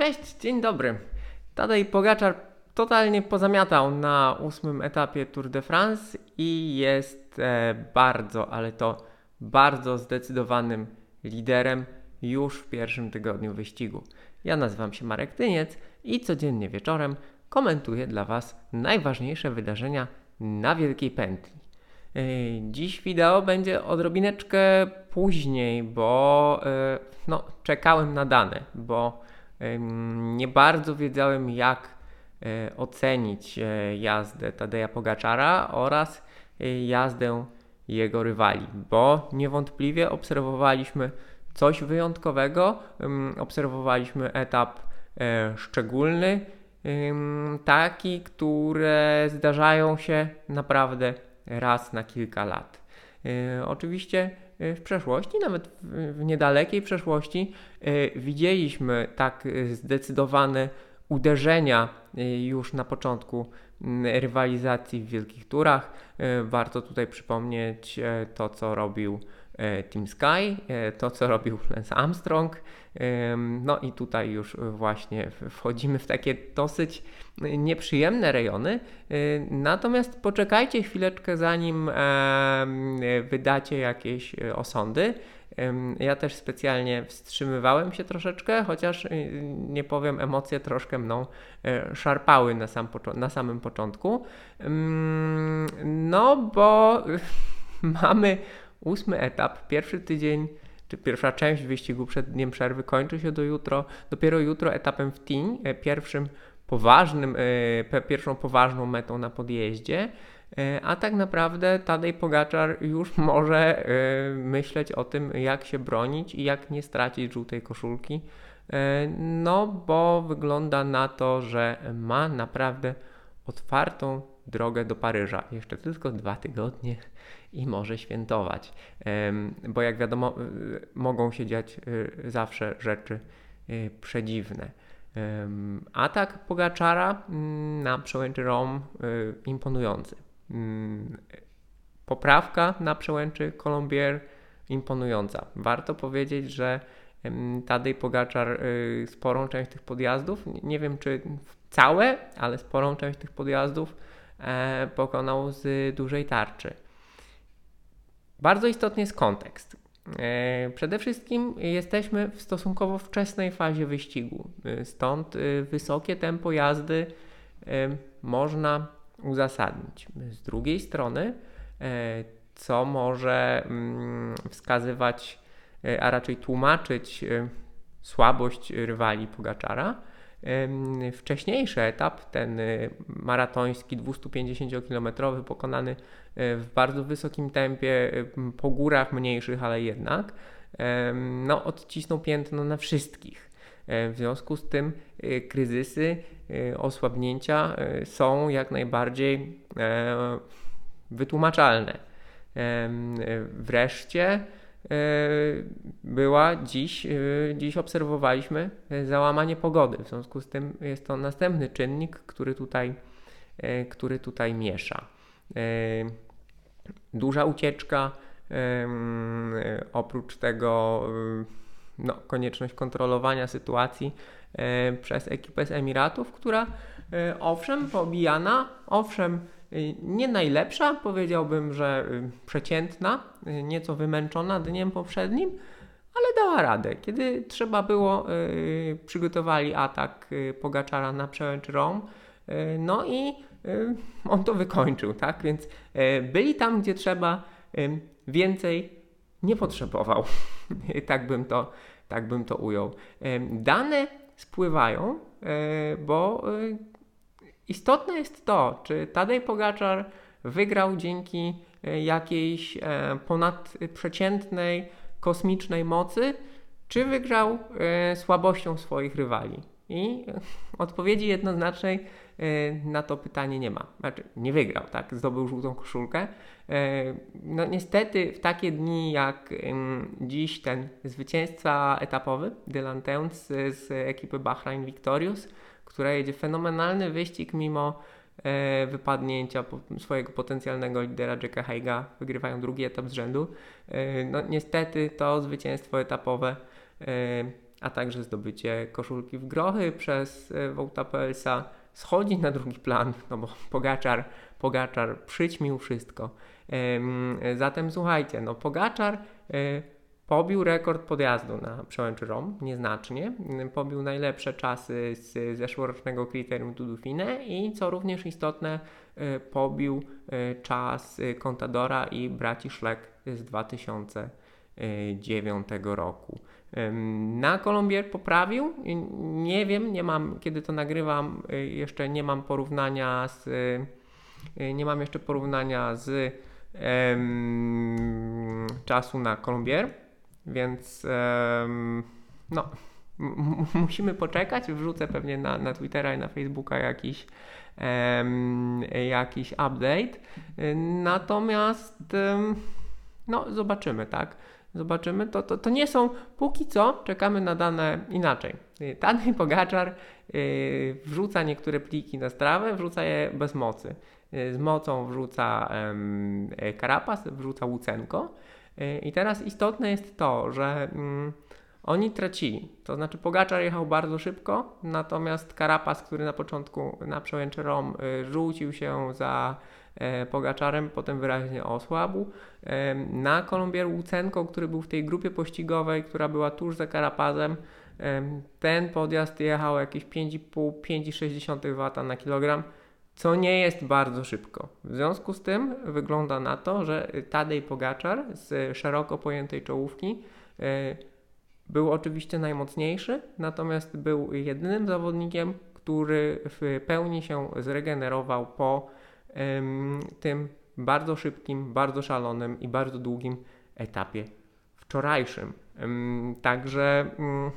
Cześć, dzień dobry. Tadej Pogaczar totalnie pozamiatał na ósmym etapie Tour de France i jest e, bardzo, ale to bardzo zdecydowanym liderem już w pierwszym tygodniu wyścigu. Ja nazywam się Marek Tyniec i codziennie wieczorem komentuję dla Was najważniejsze wydarzenia na Wielkiej Pętli. E, dziś wideo będzie odrobineczkę później, bo e, no, czekałem na dane, bo nie bardzo wiedziałem, jak e, ocenić e, jazdę Tadeja Pogaczara oraz e, jazdę jego rywali, bo niewątpliwie obserwowaliśmy coś wyjątkowego, obserwowaliśmy etap szczególny, taki, które zdarzają się naprawdę raz na kilka lat. Oczywiście w przeszłości, nawet w niedalekiej przeszłości, e, widzieliśmy tak zdecydowane uderzenia e, już na początku rywalizacji w wielkich turach. Warto tutaj przypomnieć to, co robił Team Sky, to, co robił Lance Armstrong. No i tutaj już właśnie wchodzimy w takie dosyć nieprzyjemne rejony. Natomiast poczekajcie chwileczkę, zanim wydacie jakieś osądy. Ja też specjalnie wstrzymywałem się troszeczkę, chociaż nie powiem, emocje troszkę mną e, szarpały na, sam na samym początku. No, bo mamy ósmy etap, pierwszy tydzień czy pierwsza część wyścigu przed dniem przerwy kończy się do jutro, dopiero jutro etapem w Tiń, e, pierwszym poważnym, e, pierwszą poważną metą na podjeździe, e, a tak naprawdę Tadej Pogaczar już może myśleć o tym, jak się bronić i jak nie stracić żółtej koszulki, no bo wygląda na to, że ma naprawdę otwartą drogę do Paryża. Jeszcze tylko dwa tygodnie i może świętować. Bo jak wiadomo, y, mogą się dziać y, zawsze rzeczy y, przedziwne. Atak Pogaczara mm, na przełęczy Rom imponujący. Mm, poprawka na przełęczy Colombier imponująca. Warto powiedzieć, że Tadej Pogaczar sporą część tych podjazdów, nie wiem czy całe, ale sporą część tych podjazdów e, pokonał z dużej tarczy. Bardzo istotny jest kontekst. E, przede wszystkim jesteśmy w stosunkowo wczesnej fazie wyścigu, e, stąd e, wysokie tempo jazdy można uzasadnić. Z drugiej strony, co może mm, wskazywać, a raczej tłumaczyć słabość rywali Pogaczara, wcześniejszy etap, ten y, maratoński 250-kilometrowy, pokonany y, w bardzo wysokim tempie, y, po górach mniejszych, ale jednak, no, odcisnął piętno na wszystkich. E, w związku z tym kryzysy, osłabnięcia są jak najbardziej e, wytłumaczalne. Wreszcie, E, była dziś, e, dziś obserwowaliśmy załamanie pogody. W związku z tym jest to następny czynnik, który tutaj, e, który tutaj miesza. Duża ucieczka, oprócz tego no, konieczność kontrolowania sytuacji przez ekipę z Emiratów, która owszem pobijana, owszem nie najlepsza, powiedziałbym, że y, przeciętna, y, nieco wymęczona dniem poprzednim, ale dała radę. Kiedy trzeba było, przygotowali atak Pogaczara na przełęcz Rom, no i on to wykończył, tak? Więc byli tam, gdzie trzeba, więcej nie potrzebował. tak, bym to, tak bym to ujął. Dane spływają, bo Istotne jest to, czy Tadej Pogaczar wygrał dzięki e, jakiejś e, ponadprzeciętnej, kosmicznej mocy, czy wygrał e, słabością swoich rywali. I odpowiedzi jednoznacznej na to pytanie nie ma. Znaczy, nie wygrał, tak? Zdobył żółtą koszulkę. No niestety w takie dni jak dziś ten zwycięzca etapowy Dylan Teuns z ekipy Bahrain Victorious która jedzie fenomenalny wyścig mimo e, wypadnięcia swojego potencjalnego lidera Jacka Heiga, wygrywają drugi etap z rzędu. E, no, niestety to zwycięstwo etapowe e, a także zdobycie koszulki w grochy przez Wołta PLSA schodzi na drugi plan, no bo Pogaczar, Pogaczar przyćmił wszystko. Zatem słuchajcie, no Pogaczar Pobił rekord podjazdu na przełęczy Rom, nieznacznie. Pobił najlepsze czasy z zeszłorocznego kryterium Tudufine i co również istotne, e, pobił e, czas Contadora i braci Szlek z 2009 roku. Na Kolumbier poprawił. Nie wiem, nie mam, kiedy to nagrywam, jeszcze nie mam porównania z, nie mam jeszcze porównania z czasu na Kolumbier więc no, musimy poczekać. Wrzucę pewnie na, na Twittera i na Facebooka jakiś, um, jakiś update. Natomiast um, no, zobaczymy, tak? Zobaczymy. To, to, to nie są, póki co czekamy na dane inaczej. Tadej Pogaczar yy, wrzuca niektóre pliki na strawę, wrzuca je bez mocy. Yy, z mocą wrzuca yy, Karapas, wrzuca Łucenko. Y, I teraz istotne jest to, że mm, oni tracili. To znaczy Pogaczar jechał bardzo szybko, natomiast Karapas, który na początku na przełęczy Rom y, rzucił się za e, Pogaczarem, potem wyraźnie osłabł. E, na Kolumbier Łucenko, który był w tej grupie pościgowej, która była tuż za Karapazem, e, ten podjazd jechał jakieś 5,5-5,6 W na kilogram co nie jest bardzo szybko. W związku z tym wygląda na to, że Tadej Pogaczar z szeroko pojętej czołówki e, był oczywiście najmocniejszy, natomiast był jedynym zawodnikiem, który w pełni się zregenerował po tym bardzo szybkim, bardzo szalonym i bardzo długim etapie wczorajszym. Także mm,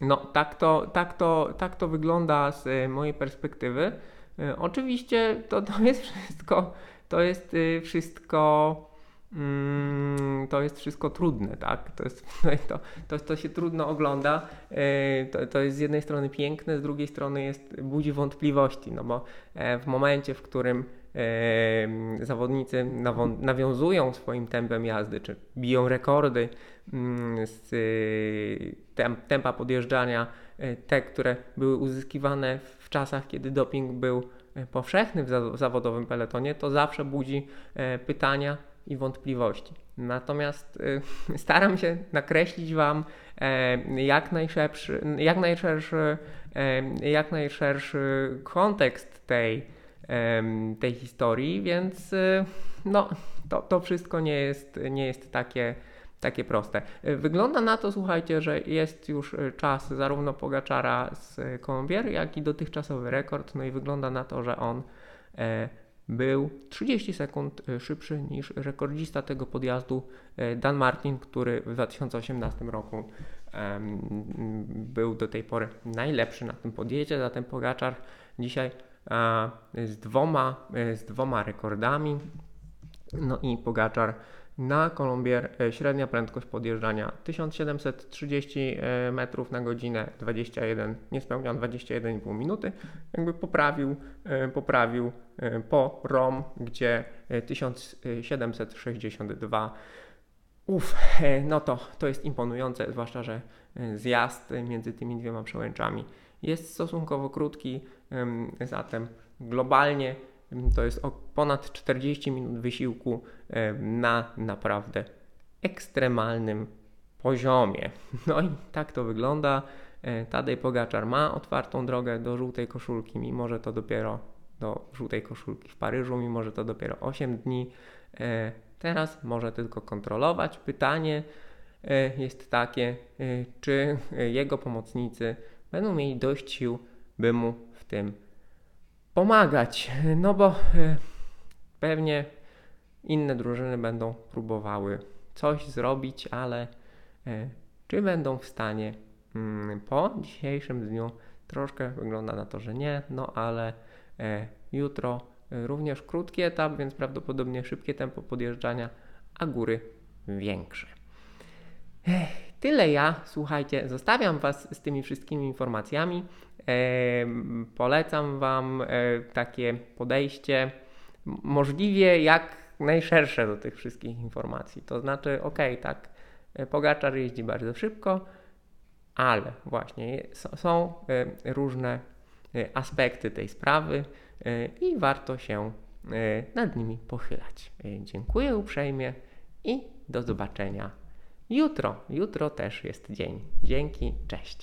no, tak, to, tak, to, tak to wygląda z mojej perspektywy. E, oczywiście to, to jest wszystko, to jest y, wszystko, mm, to jest wszystko trudne, tak? To, jest, to, to, to się trudno ogląda. E, to, to jest z jednej strony piękne, z drugiej strony jest, budzi wątpliwości, no bo e, w momencie, w którym zawodnicy nawiązują swoim tempem jazdy, czy biją rekordy mm, z y, tempa podjeżdżania, te, które były uzyskiwane w czasach, kiedy doping był e, powszechny w zawodowym peletonie, to zawsze budzi e, pytania i wątpliwości. Natomiast e, staram się nakreślić Wam jak najszerszy, jak najszerszy, jak najszerszy kontekst tej, tej historii, więc no, to, to wszystko nie jest, nie jest takie takie proste. E, wygląda na to, słuchajcie, że jest już e, czas zarówno Pogaczara z Colombier, jak i dotychczasowy rekord. No i wygląda na to, że on e, był 30 sekund szybszy niż rekordzista tego podjazdu Dan Martin, który w 2018 roku był do tej pory najlepszy na tym podjeździe. Zatem Pogaczar dzisiaj z dwoma, z dwoma rekordami. No i Pogaczar na Colombier e, średnia prędkość podjeżdżania 1730 e, metrów na godzinę, 21, niespełna 21,5 minuty. Jakby poprawił, e, poprawił po ROM, gdzie 1762 Uff, no to, to jest imponujące, zwłaszcza, że zjazd między tymi dwiema przełęczami jest stosunkowo krótki, zatem globalnie to jest ponad 40 minut wysiłku e, na naprawdę ekstremalnym poziomie. No i tak to wygląda. E, Tadej Pogaczar ma otwartą drogę do żółtej koszulki, mimo że to dopiero do żółtej koszulki w Paryżu, mimo że to dopiero 8 dni. E, teraz może tylko kontrolować. Pytanie jest takie, czy jego pomocnicy będą mieli dość sił, by mu w tym pomagać. No bo e, pewnie inne drużyny będą próbowały coś zrobić, ale e, czy będą w stanie mm, po dzisiejszym dniu troszkę wygląda na to, że nie, no ale e, jutro również krótki etap, więc prawdopodobnie szybkie tempo podjeżdżania, a góry większe. Tyle ja, słuchajcie, zostawiam Was z tymi wszystkimi informacjami. Polecam Wam e, takie podejście możliwie jak najszersze do tych wszystkich informacji. To znaczy, ok, tak, e, Pogaczar jeździ bardzo szybko, ale właśnie są różne aspekty tej sprawy i warto się nad nimi pochylać. Dziękuję uprzejmie i do zobaczenia jutro. Jutro też jest dzień. Dzięki, cześć.